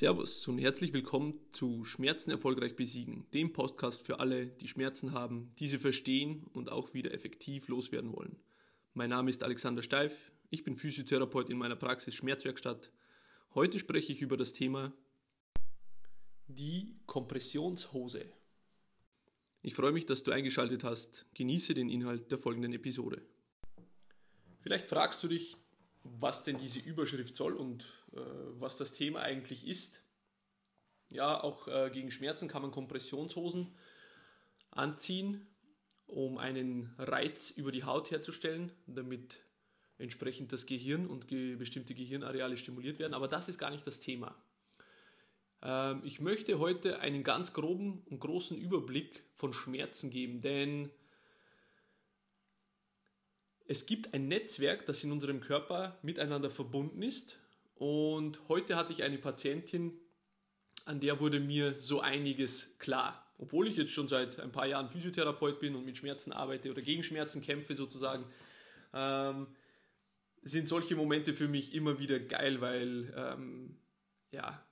Servus und herzlich willkommen zu Schmerzen erfolgreich besiegen, dem Podcast für alle, die Schmerzen haben, diese verstehen und auch wieder effektiv loswerden wollen. Mein Name ist Alexander Steif, ich bin Physiotherapeut in meiner Praxis Schmerzwerkstatt. Heute spreche ich über das Thema die Kompressionshose. Ich freue mich, dass du eingeschaltet hast. Genieße den Inhalt der folgenden Episode. Vielleicht fragst du dich, was denn diese Überschrift soll und äh, was das Thema eigentlich ist. Ja, auch äh, gegen Schmerzen kann man Kompressionshosen anziehen, um einen Reiz über die Haut herzustellen, damit entsprechend das Gehirn und ge bestimmte Gehirnareale stimuliert werden. Aber das ist gar nicht das Thema. Ähm, ich möchte heute einen ganz groben und großen Überblick von Schmerzen geben, denn es gibt ein Netzwerk, das in unserem Körper miteinander verbunden ist. Und heute hatte ich eine Patientin, an der wurde mir so einiges klar. Obwohl ich jetzt schon seit ein paar Jahren Physiotherapeut bin und mit Schmerzen arbeite oder gegen Schmerzen kämpfe sozusagen, ähm, sind solche Momente für mich immer wieder geil, weil ähm, ja,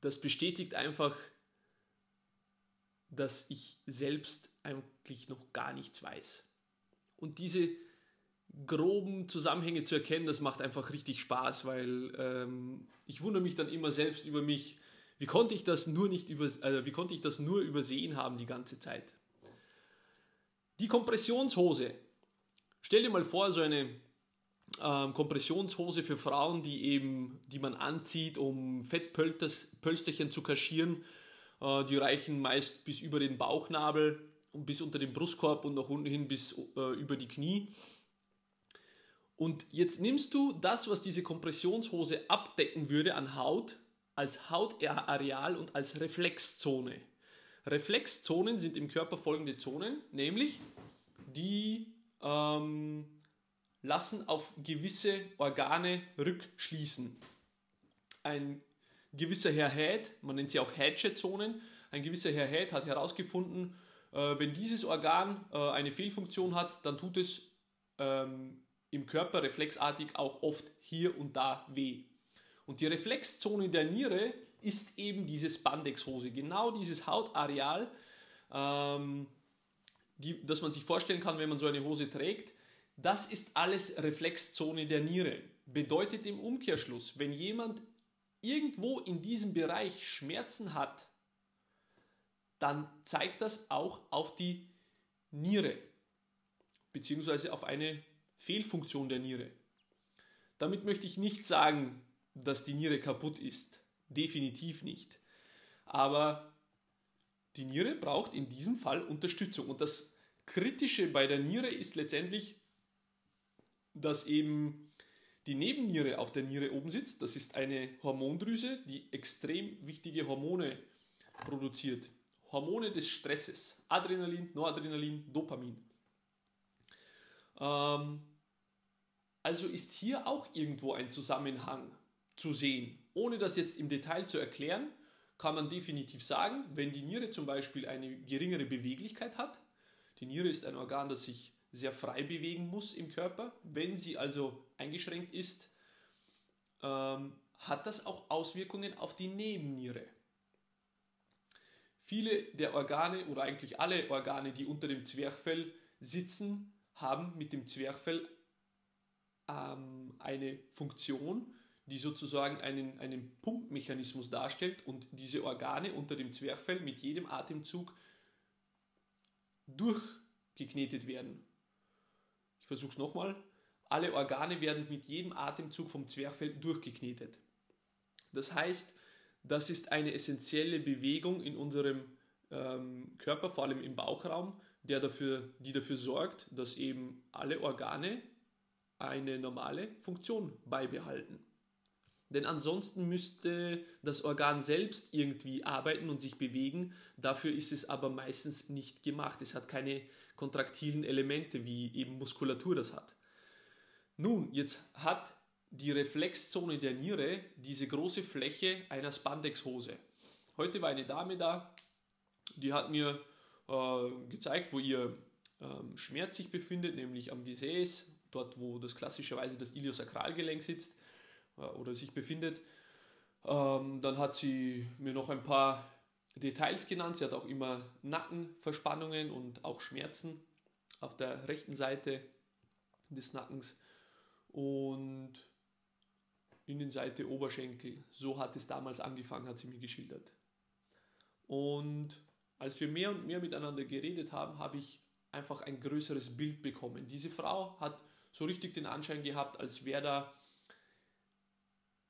das bestätigt einfach, dass ich selbst eigentlich noch gar nichts weiß. Und diese groben Zusammenhänge zu erkennen, das macht einfach richtig Spaß, weil ähm, ich wundere mich dann immer selbst über mich, wie konnte ich das nur nicht über, äh, wie konnte ich das nur übersehen haben die ganze Zeit. Die Kompressionshose. Stell dir mal vor, so eine ähm, Kompressionshose für Frauen, die eben, die man anzieht, um Fettpölsterchen zu kaschieren. Äh, die reichen meist bis über den Bauchnabel bis unter den Brustkorb und nach unten hin bis äh, über die Knie. Und jetzt nimmst du das, was diese Kompressionshose abdecken würde an Haut, als Hautareal und als Reflexzone. Reflexzonen sind im Körper folgende Zonen, nämlich die ähm, lassen auf gewisse Organe rückschließen. Ein gewisser Herr Head, man nennt sie auch Hatchet-Zonen, ein gewisser Herr Head hat herausgefunden, äh, wenn dieses Organ äh, eine Fehlfunktion hat, dann tut es ähm, im Körper reflexartig auch oft hier und da weh. Und die Reflexzone der Niere ist eben diese Spandexhose, genau dieses Hautareal, ähm, die, das man sich vorstellen kann, wenn man so eine Hose trägt. Das ist alles Reflexzone der Niere. Bedeutet im Umkehrschluss, wenn jemand irgendwo in diesem Bereich Schmerzen hat, dann zeigt das auch auf die Niere beziehungsweise auf eine Fehlfunktion der Niere. Damit möchte ich nicht sagen, dass die Niere kaputt ist. Definitiv nicht. Aber die Niere braucht in diesem Fall Unterstützung. Und das Kritische bei der Niere ist letztendlich, dass eben die Nebenniere auf der Niere oben sitzt. Das ist eine Hormondrüse, die extrem wichtige Hormone produziert. Hormone des Stresses, Adrenalin, Noradrenalin, Dopamin. Ähm, also ist hier auch irgendwo ein Zusammenhang zu sehen. Ohne das jetzt im Detail zu erklären, kann man definitiv sagen, wenn die Niere zum Beispiel eine geringere Beweglichkeit hat, die Niere ist ein Organ, das sich sehr frei bewegen muss im Körper, wenn sie also eingeschränkt ist, ähm, hat das auch Auswirkungen auf die Nebenniere. Viele der Organe oder eigentlich alle Organe, die unter dem Zwerchfell sitzen, haben mit dem Zwerchfell ähm, eine Funktion, die sozusagen einen, einen Pumpmechanismus darstellt und diese Organe unter dem Zwerchfell mit jedem Atemzug durchgeknetet werden. Ich versuche es nochmal. Alle Organe werden mit jedem Atemzug vom Zwerchfell durchgeknetet. Das heißt, das ist eine essentielle Bewegung in unserem ähm, Körper, vor allem im Bauchraum, der dafür, die dafür sorgt, dass eben alle Organe eine normale Funktion beibehalten. Denn ansonsten müsste das Organ selbst irgendwie arbeiten und sich bewegen. Dafür ist es aber meistens nicht gemacht. Es hat keine kontraktilen Elemente, wie eben Muskulatur das hat. Nun, jetzt hat die Reflexzone der Niere diese große Fläche einer Spandexhose. Heute war eine Dame da, die hat mir äh, gezeigt, wo ihr ähm, Schmerz sich befindet, nämlich am Gesäß, dort wo das klassischerweise das Iliosakralgelenk sitzt äh, oder sich befindet. Ähm, dann hat sie mir noch ein paar Details genannt. Sie hat auch immer Nackenverspannungen und auch Schmerzen auf der rechten Seite des Nackens und Innenseite Oberschenkel. So hat es damals angefangen, hat sie mir geschildert. Und als wir mehr und mehr miteinander geredet haben, habe ich einfach ein größeres Bild bekommen. Diese Frau hat so richtig den Anschein gehabt, als wäre da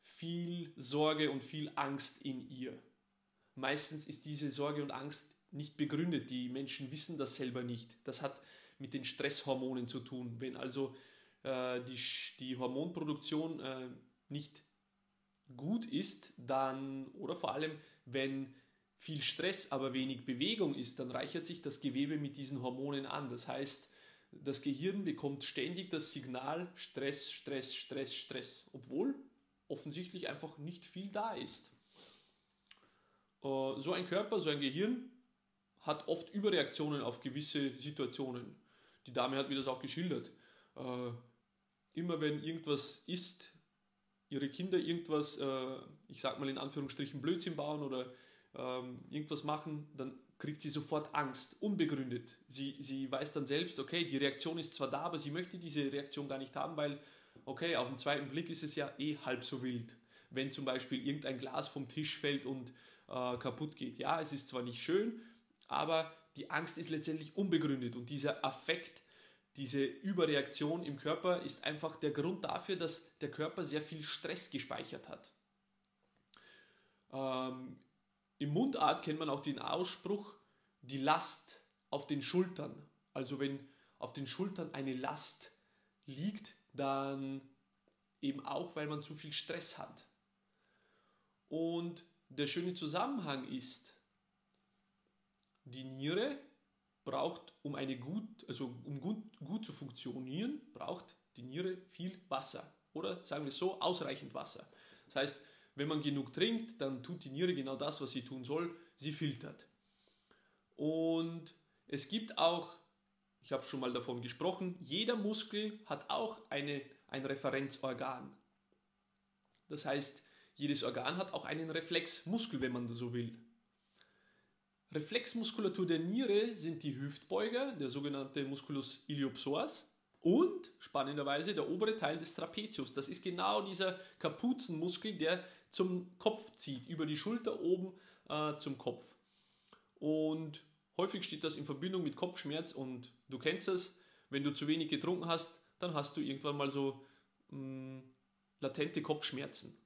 viel Sorge und viel Angst in ihr. Meistens ist diese Sorge und Angst nicht begründet. Die Menschen wissen das selber nicht. Das hat mit den Stresshormonen zu tun. Wenn also äh, die, die Hormonproduktion äh, nicht gut ist, dann, oder vor allem, wenn viel Stress, aber wenig Bewegung ist, dann reichert sich das Gewebe mit diesen Hormonen an. Das heißt, das Gehirn bekommt ständig das Signal Stress, Stress, Stress, Stress, obwohl offensichtlich einfach nicht viel da ist. Äh, so ein Körper, so ein Gehirn hat oft Überreaktionen auf gewisse Situationen. Die Dame hat mir das auch geschildert. Äh, immer wenn irgendwas ist, ihre Kinder irgendwas, äh, ich sag mal in Anführungsstrichen Blödsinn bauen oder ähm, irgendwas machen, dann kriegt sie sofort Angst, unbegründet. Sie, sie weiß dann selbst, okay, die Reaktion ist zwar da, aber sie möchte diese Reaktion gar nicht haben, weil, okay, auf den zweiten Blick ist es ja eh halb so wild. Wenn zum Beispiel irgendein Glas vom Tisch fällt und äh, kaputt geht. Ja, es ist zwar nicht schön, aber die Angst ist letztendlich unbegründet und dieser Affekt, diese Überreaktion im Körper ist einfach der Grund dafür, dass der Körper sehr viel Stress gespeichert hat. Ähm, Im Mundart kennt man auch den Ausspruch, die Last auf den Schultern. Also wenn auf den Schultern eine Last liegt, dann eben auch, weil man zu viel Stress hat. Und der schöne Zusammenhang ist, die Niere braucht, um eine gut, also um gut, gut zu funktionieren, braucht die Niere viel Wasser. Oder sagen wir so, ausreichend Wasser. Das heißt, wenn man genug trinkt, dann tut die Niere genau das, was sie tun soll, sie filtert. Und es gibt auch, ich habe schon mal davon gesprochen, jeder Muskel hat auch eine, ein Referenzorgan. Das heißt, jedes Organ hat auch einen Reflexmuskel, wenn man so will. Reflexmuskulatur der Niere sind die Hüftbeuger, der sogenannte Musculus iliopsoas und spannenderweise der obere Teil des Trapezius. Das ist genau dieser Kapuzenmuskel, der zum Kopf zieht, über die Schulter oben äh, zum Kopf. Und häufig steht das in Verbindung mit Kopfschmerz und du kennst es, wenn du zu wenig getrunken hast, dann hast du irgendwann mal so mh, mm, latente Kopfschmerzen.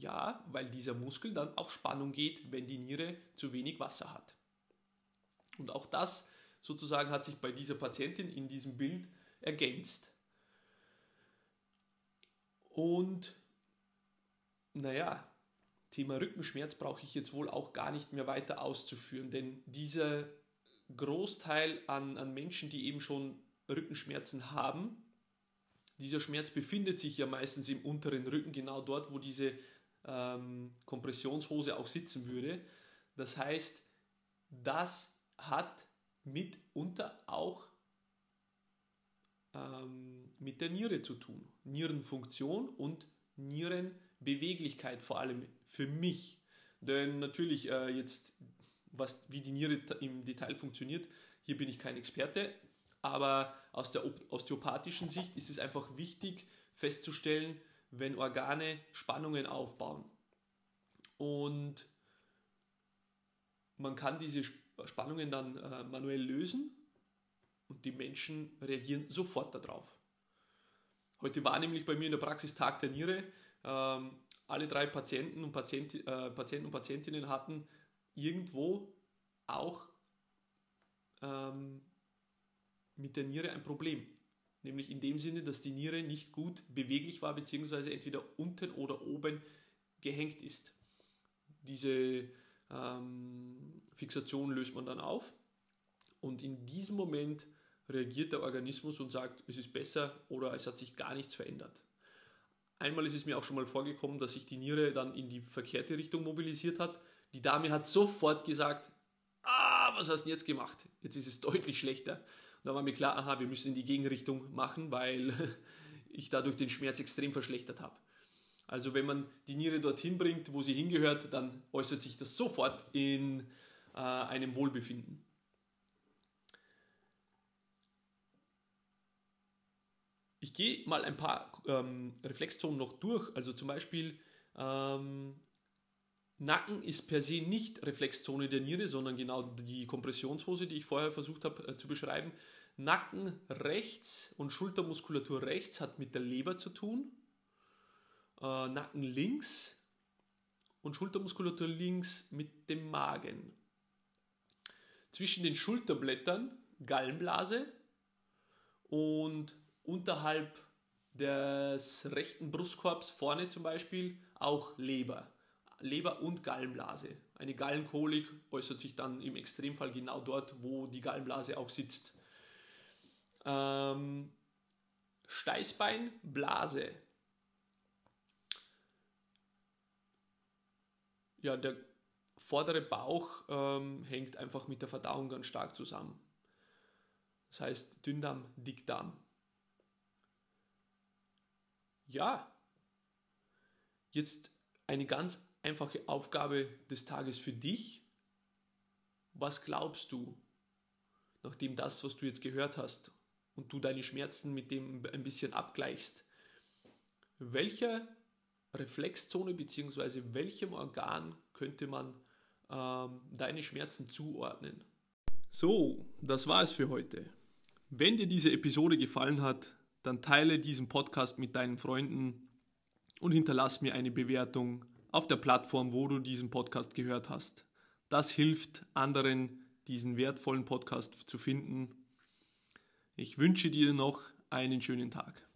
Ja, weil dieser Muskel dann auf Spannung geht, wenn die Niere zu wenig Wasser hat. Und auch das sozusagen hat sich bei dieser Patientin in diesem Bild ergänzt. Und naja, Thema Rückenschmerz brauche ich jetzt wohl auch gar nicht mehr weiter auszuführen, denn dieser Großteil an, an Menschen, die eben schon Rückenschmerzen haben, dieser Schmerz befindet sich ja meistens im unteren Rücken, genau dort, wo diese ähm, Kompressionshose auch sitzen würde. Das heißt, das hat mitunter auch ähm, mit der Niere zu tun. Nierenfunktion und Nierenbeweglichkeit vor allem für mich. Denn natürlich äh, jetzt, was, wie die Niere im Detail funktioniert, hier bin ich kein Experte, aber aus der osteopathischen Sicht ist es einfach wichtig festzustellen, wenn Organe Spannungen aufbauen. Und man kann diese Spannungen dann äh, manuell lösen und die Menschen reagieren sofort darauf. Heute war nämlich bei mir in der Praxis Tag der Niere. Ähm, alle drei Patienten und, Patient, äh, Patienten und Patientinnen hatten irgendwo auch ähm, mit der Niere ein Problem. Nämlich in dem Sinne, dass die Niere nicht gut beweglich war, beziehungsweise entweder unten oder oben gehängt ist. Diese ähm, Fixation löst man dann auf und in diesem Moment reagiert der Organismus und sagt, es ist besser oder es hat sich gar nichts verändert. Einmal ist es mir auch schon mal vorgekommen, dass sich die Niere dann in die verkehrte Richtung mobilisiert hat. Die Dame hat sofort gesagt, ah, was hast du denn jetzt gemacht? Jetzt ist es deutlich schlechter. Da war mir klar, aha, wir müssen in die Gegenrichtung machen, weil ich dadurch den Schmerz extrem verschlechtert habe. Also wenn man die Niere dorthin bringt, wo sie hingehört, dann äußert sich das sofort in äh, einem Wohlbefinden. Ich gehe mal ein paar ähm, Reflexzonen noch durch. Also zum Beispiel ähm, Nacken ist per se nicht Reflexzone der Niere, sondern genau die Kompressionshose, die ich vorher versucht habe äh, zu beschreiben. Nacken rechts und Schultermuskulatur rechts hat mit der Leber zu tun. Äh, Nacken links und Schultermuskulatur links mit dem Magen. Zwischen den Schulterblättern Gallenblase und unterhalb des rechten Brustkorbs vorne zum Beispiel auch Leber. Leber und Gallenblase. Eine Gallenkolik äußert sich dann im Extremfall genau dort, wo die Gallenblase auch sitzt. Ähm, Steißbein, Blase. Ja, der vordere Bauch ähm, hängt einfach mit der Verdauung ganz stark zusammen. Das heißt Dünndarm, Dickdarm. Ja, jetzt eine ganz einfache Aufgabe des Tages für dich. Was glaubst du, nachdem das, was du jetzt gehört hast und du deine Schmerzen mit dem ein bisschen abgleichst, welcher Reflexzone bzw. welchem Organ könnte man ähm, deine Schmerzen zuordnen? So, das war es für heute. Wenn dir diese Episode gefallen hat, dann teile diesen Podcast mit deinen Freunden und hinterlass mir eine Bewertung auf der Plattform, wo du diesen Podcast gehört hast. Das hilft anderen, diesen wertvollen Podcast zu finden. Ich wünsche dir noch einen schönen Tag.